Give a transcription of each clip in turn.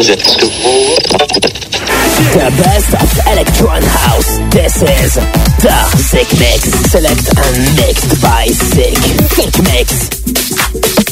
The best of Electron House. This is the Sick Mix. Select and mixed by Sick. Sick Mix.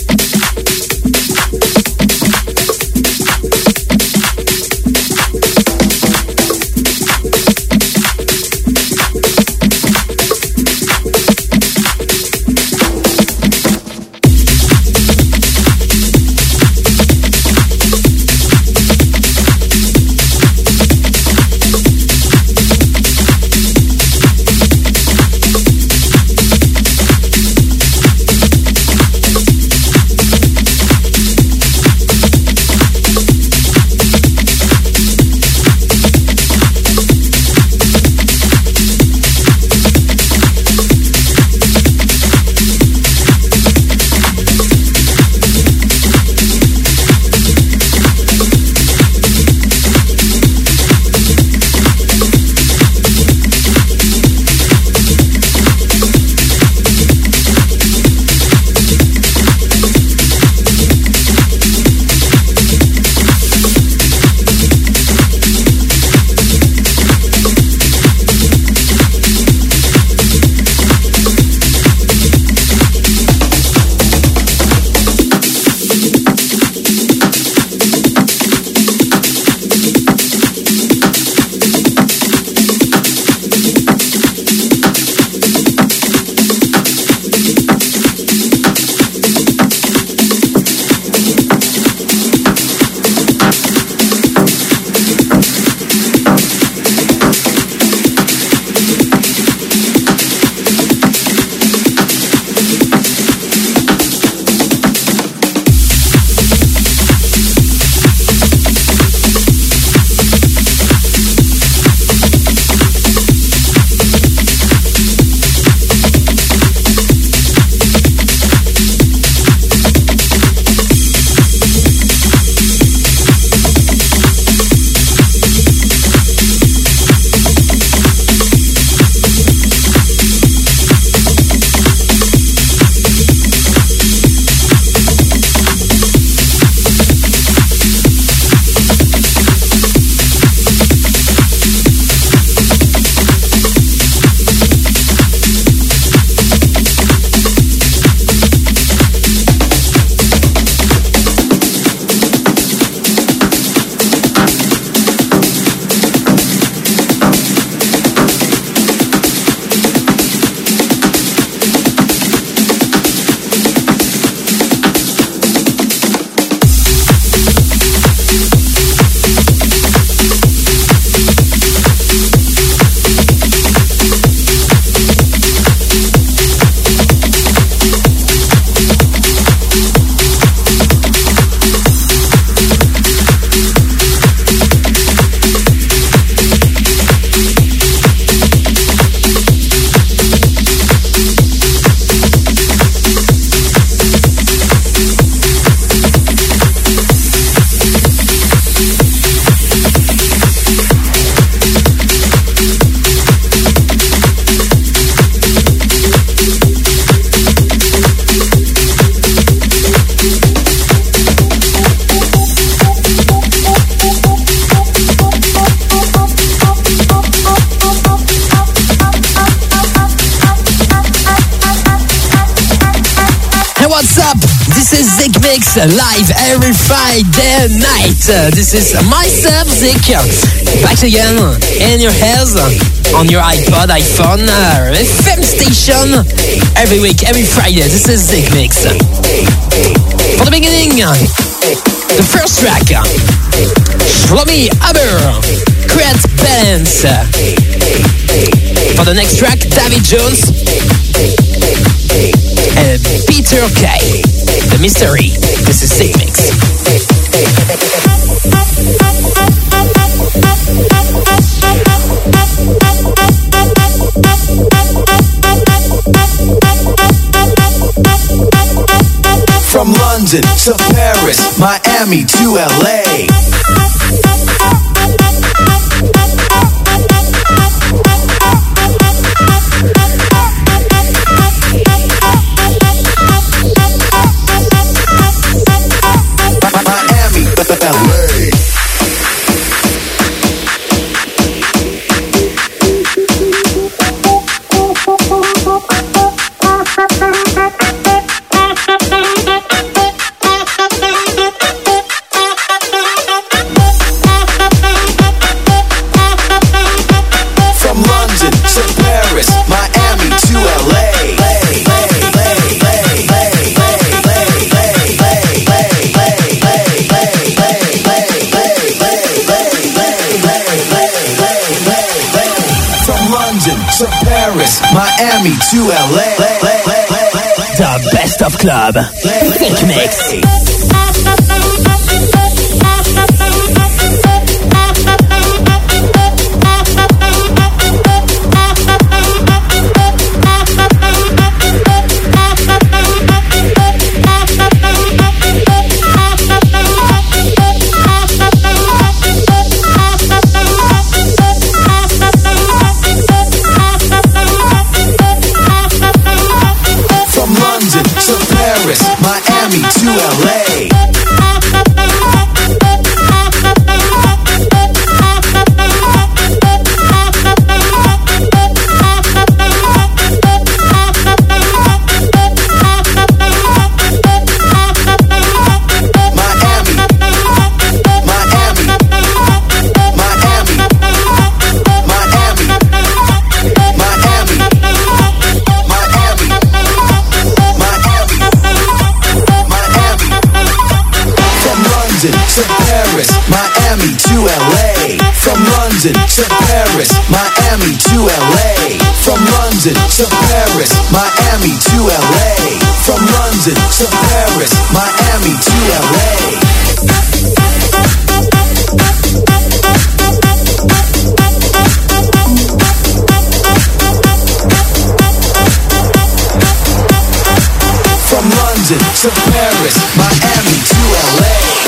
Live every Friday night. This is myself, Zik, back again in your ears, on your iPod, iPhone, uh, FM station, every week, every Friday. This is Zik Mix. For the beginning, the first track, Shlomi Aber, Create Balance. For the next track, David Jones and Peter Kay. The Mystery. This is Sick. From London to Paris, Miami to LA. Miami to LA. The best of club. Think Mix. Miami to LA. From London to Paris, Miami to LA. From London to Paris, Miami to LA. From London to Paris, Miami to LA. From London to Paris, Miami to LA.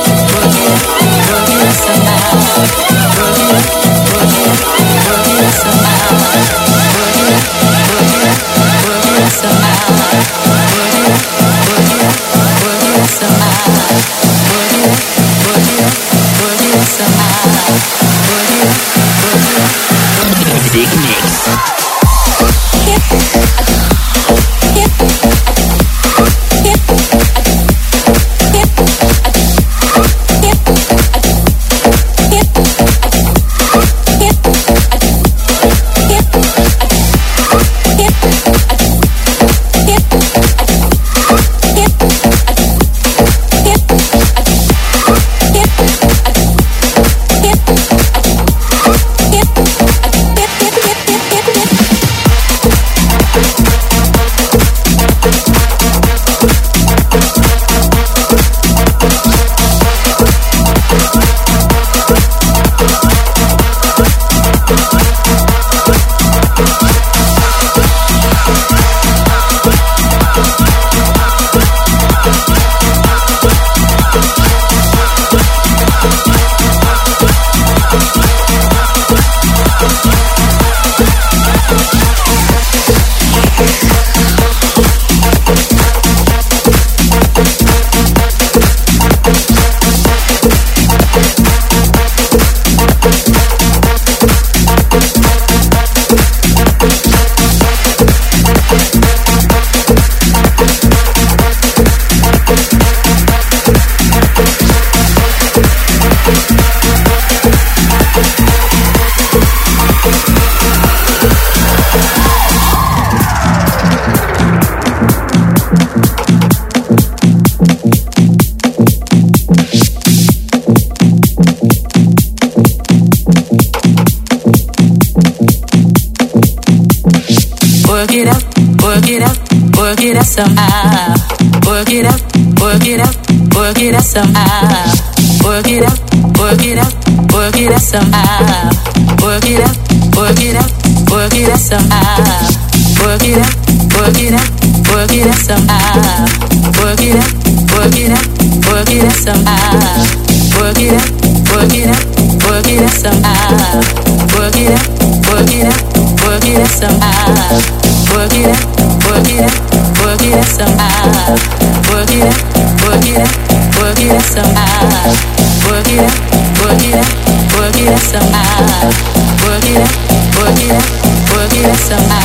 big mix.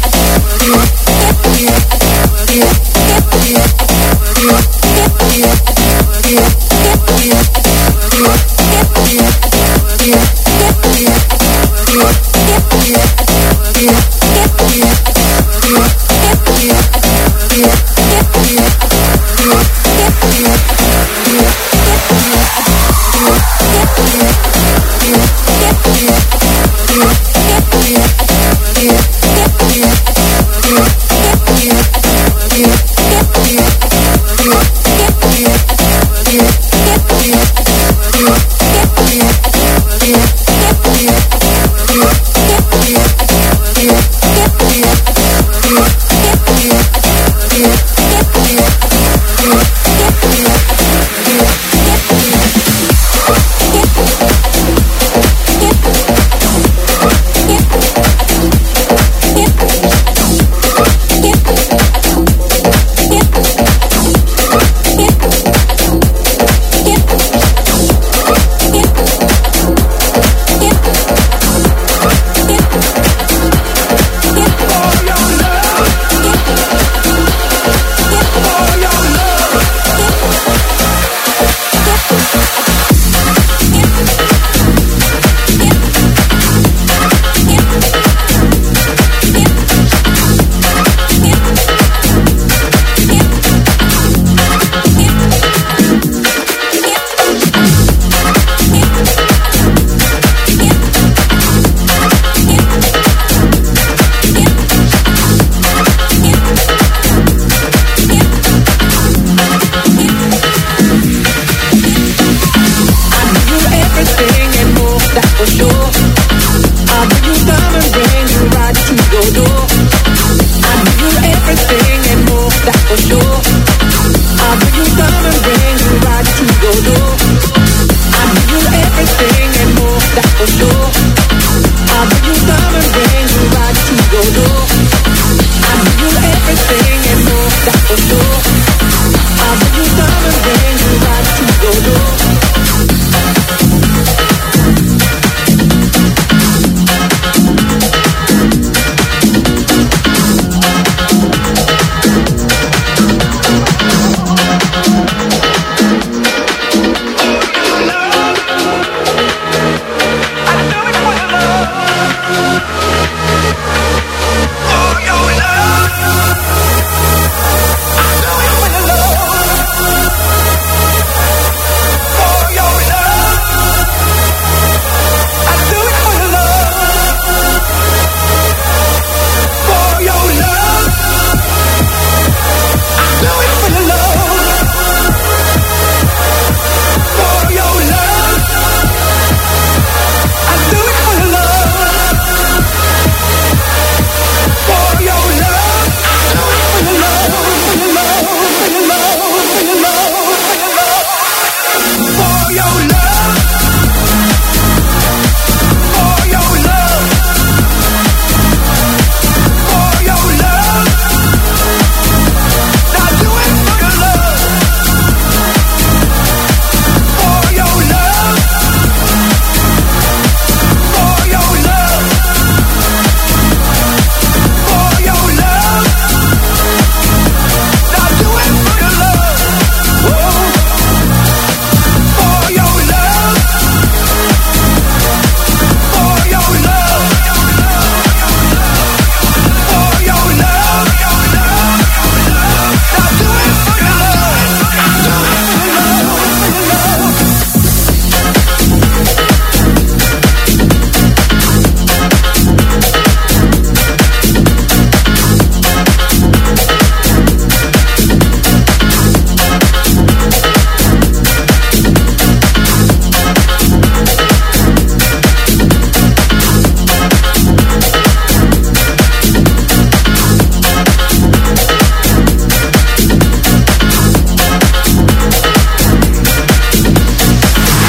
I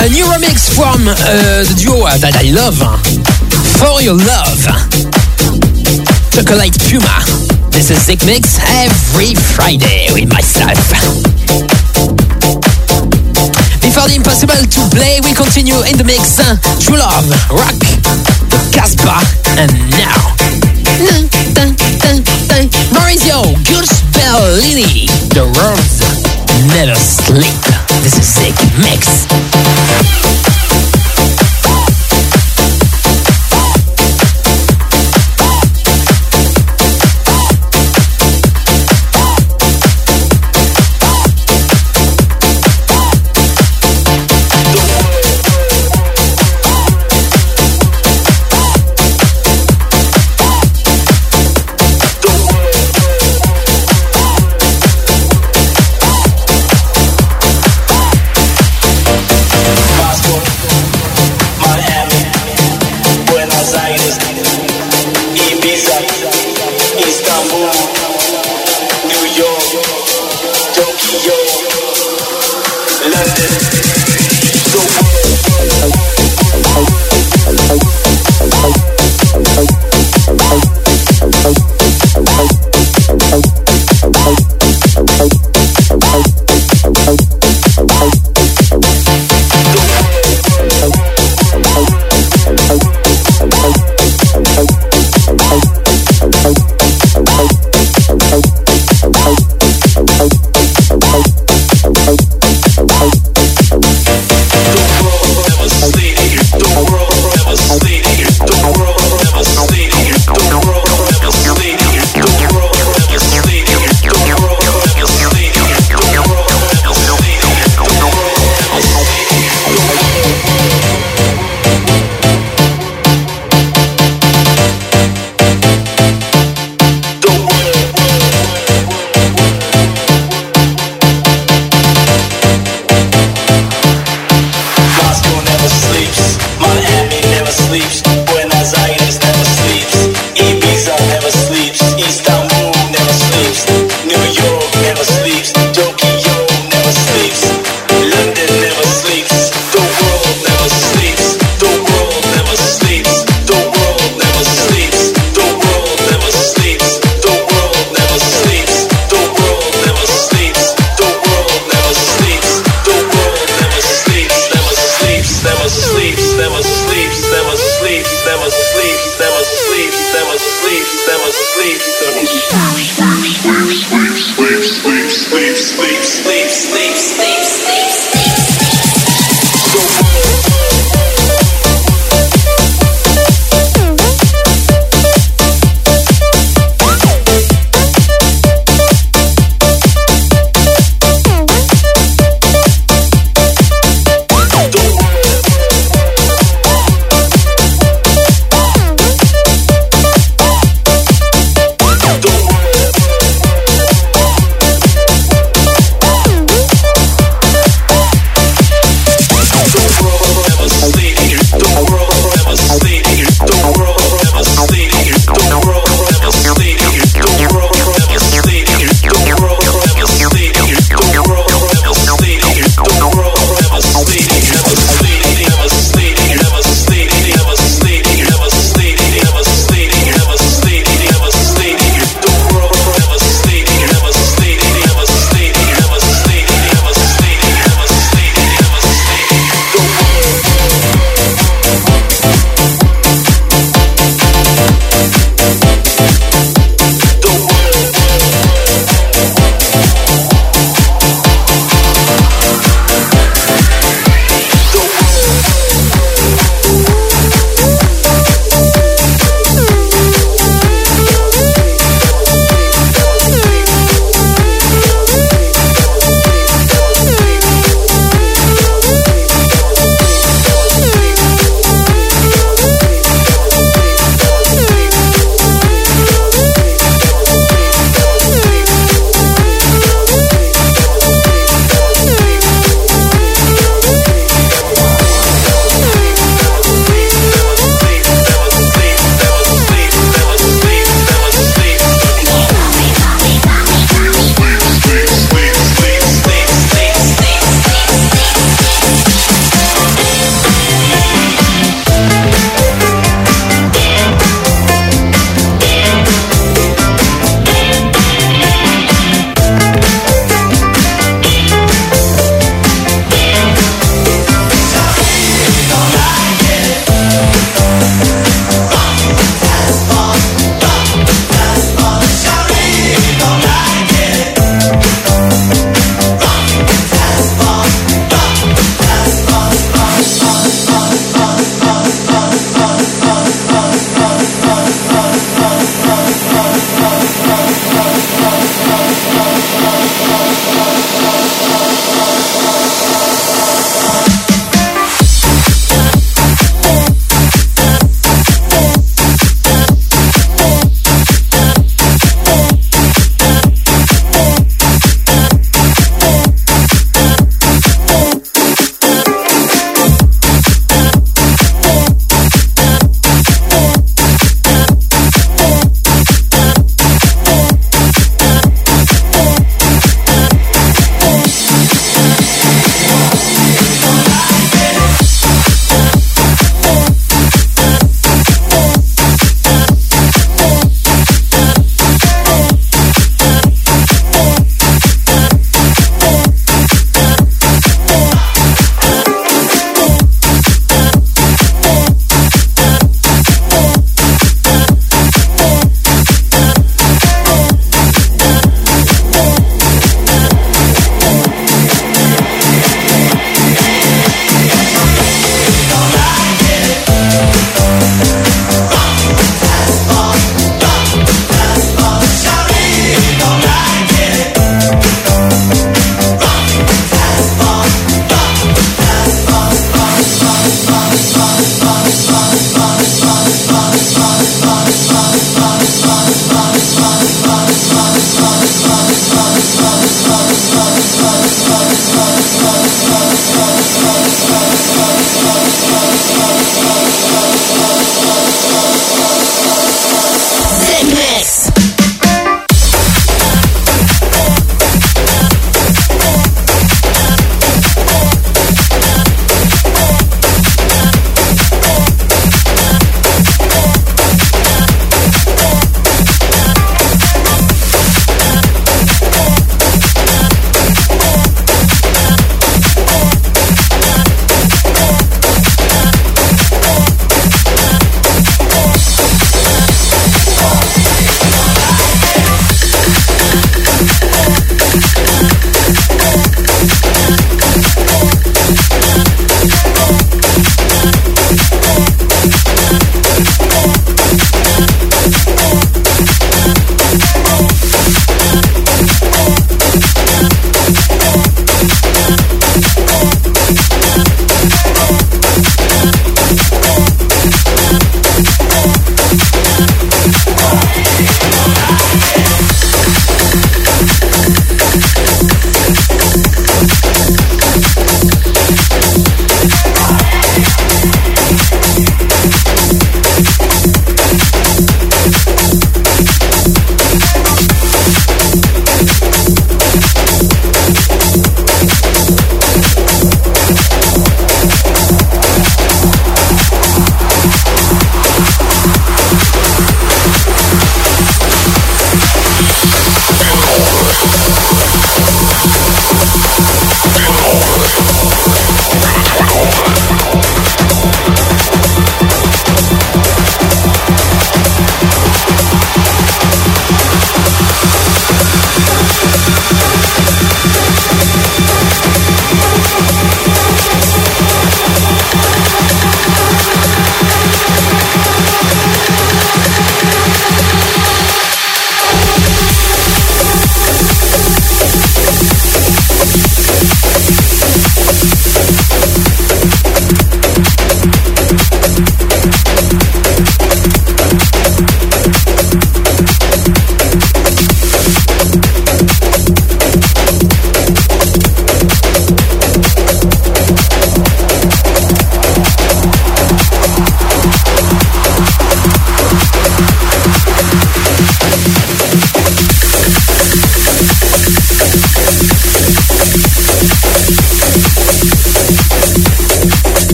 A new remix from uh, the duo that I love, For Your Love, Chocolate Puma. This is Sick Mix every Friday with myself. Before the impossible to play, we continue in the mix. True Love, Rock, Casbah, and now. Maurizio Gubellini, The World's Never Sleep. This is Sick Mix.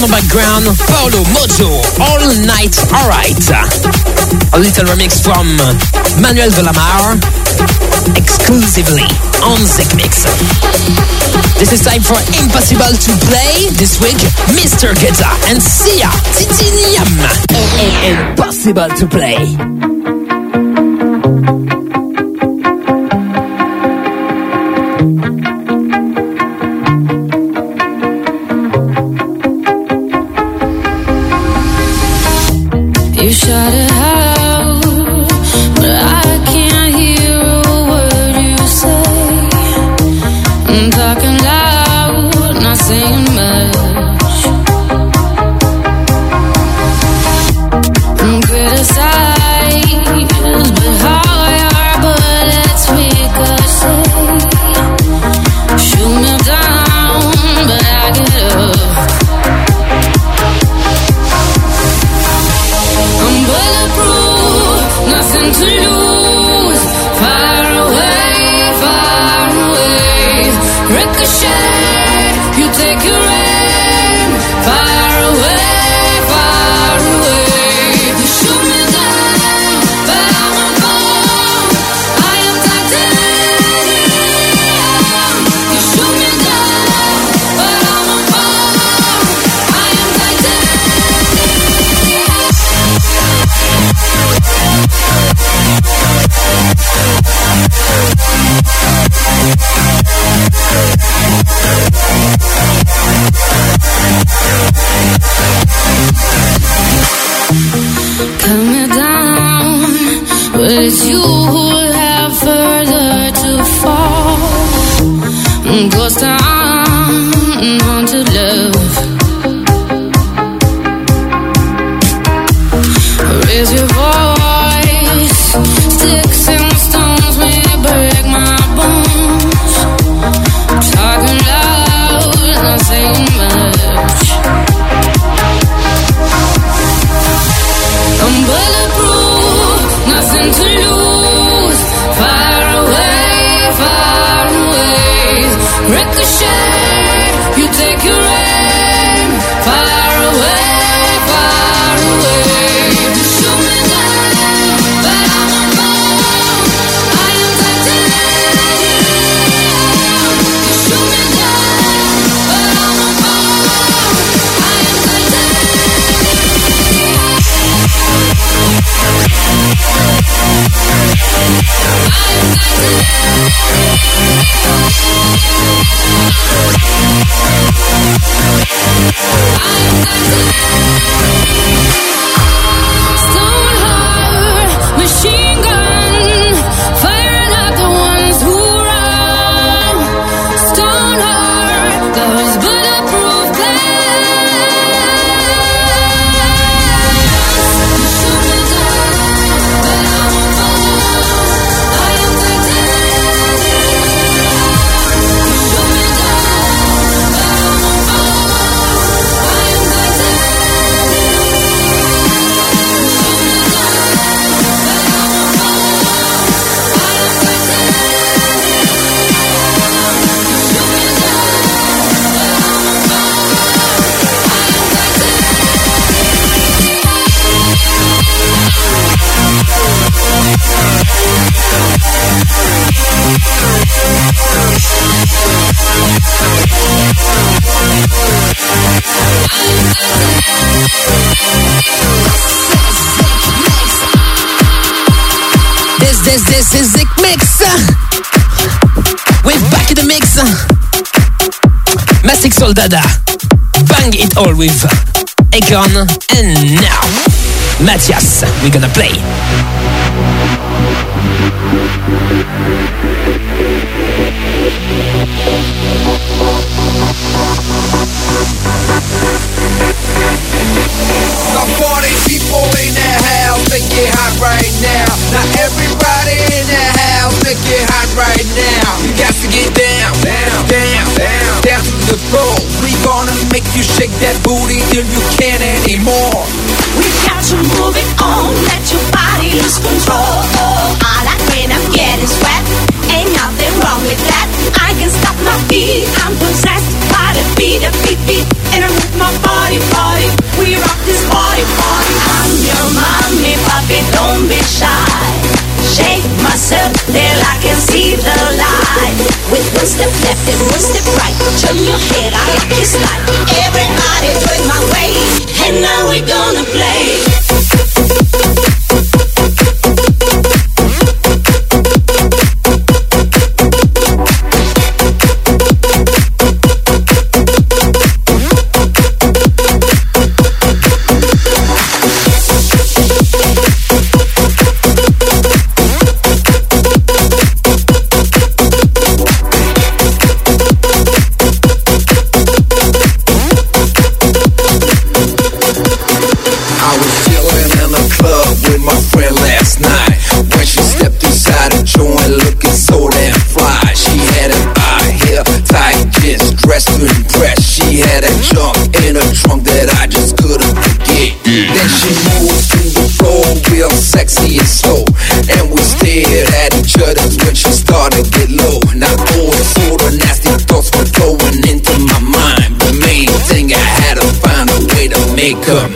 Background, Paolo Mojo, All Night Alright. A little remix from Manuel De La Mare, exclusively on Zik Mix. This is time for Impossible to Play. This week, Mr. Guetta and Sia Titanium. Impossible to Play. love. Zik Mix. We're back in the mix. Mastic Soldada. Bang it all with Akon and now Matthias. We're gonna play. you shake that booty till you can't anymore. We got you moving on, let your body lose control. one step left and one step right. Turn your head, I like your like. Everybody join my way, and now we're gonna play. wake.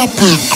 Stop it.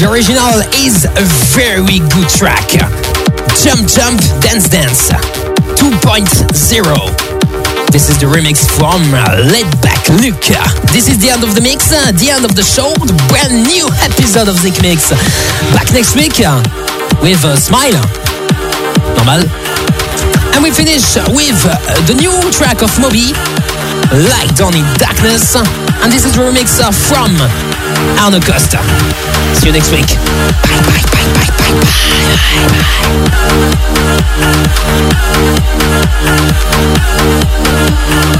The original is a very good track. Jump Jump Dance Dance 2.0. This is the remix from uh, Laid Back Luke. This is the end of the mix, uh, the end of the show, the brand new episode of Zik Mix. Back next week uh, with a smile. Normal. And we finish with the new track of Moby, Lie Down in Darkness. And this is the remix from Al Costa. See you next week. Bye, bye, bye, bye, bye, bye, bye. bye.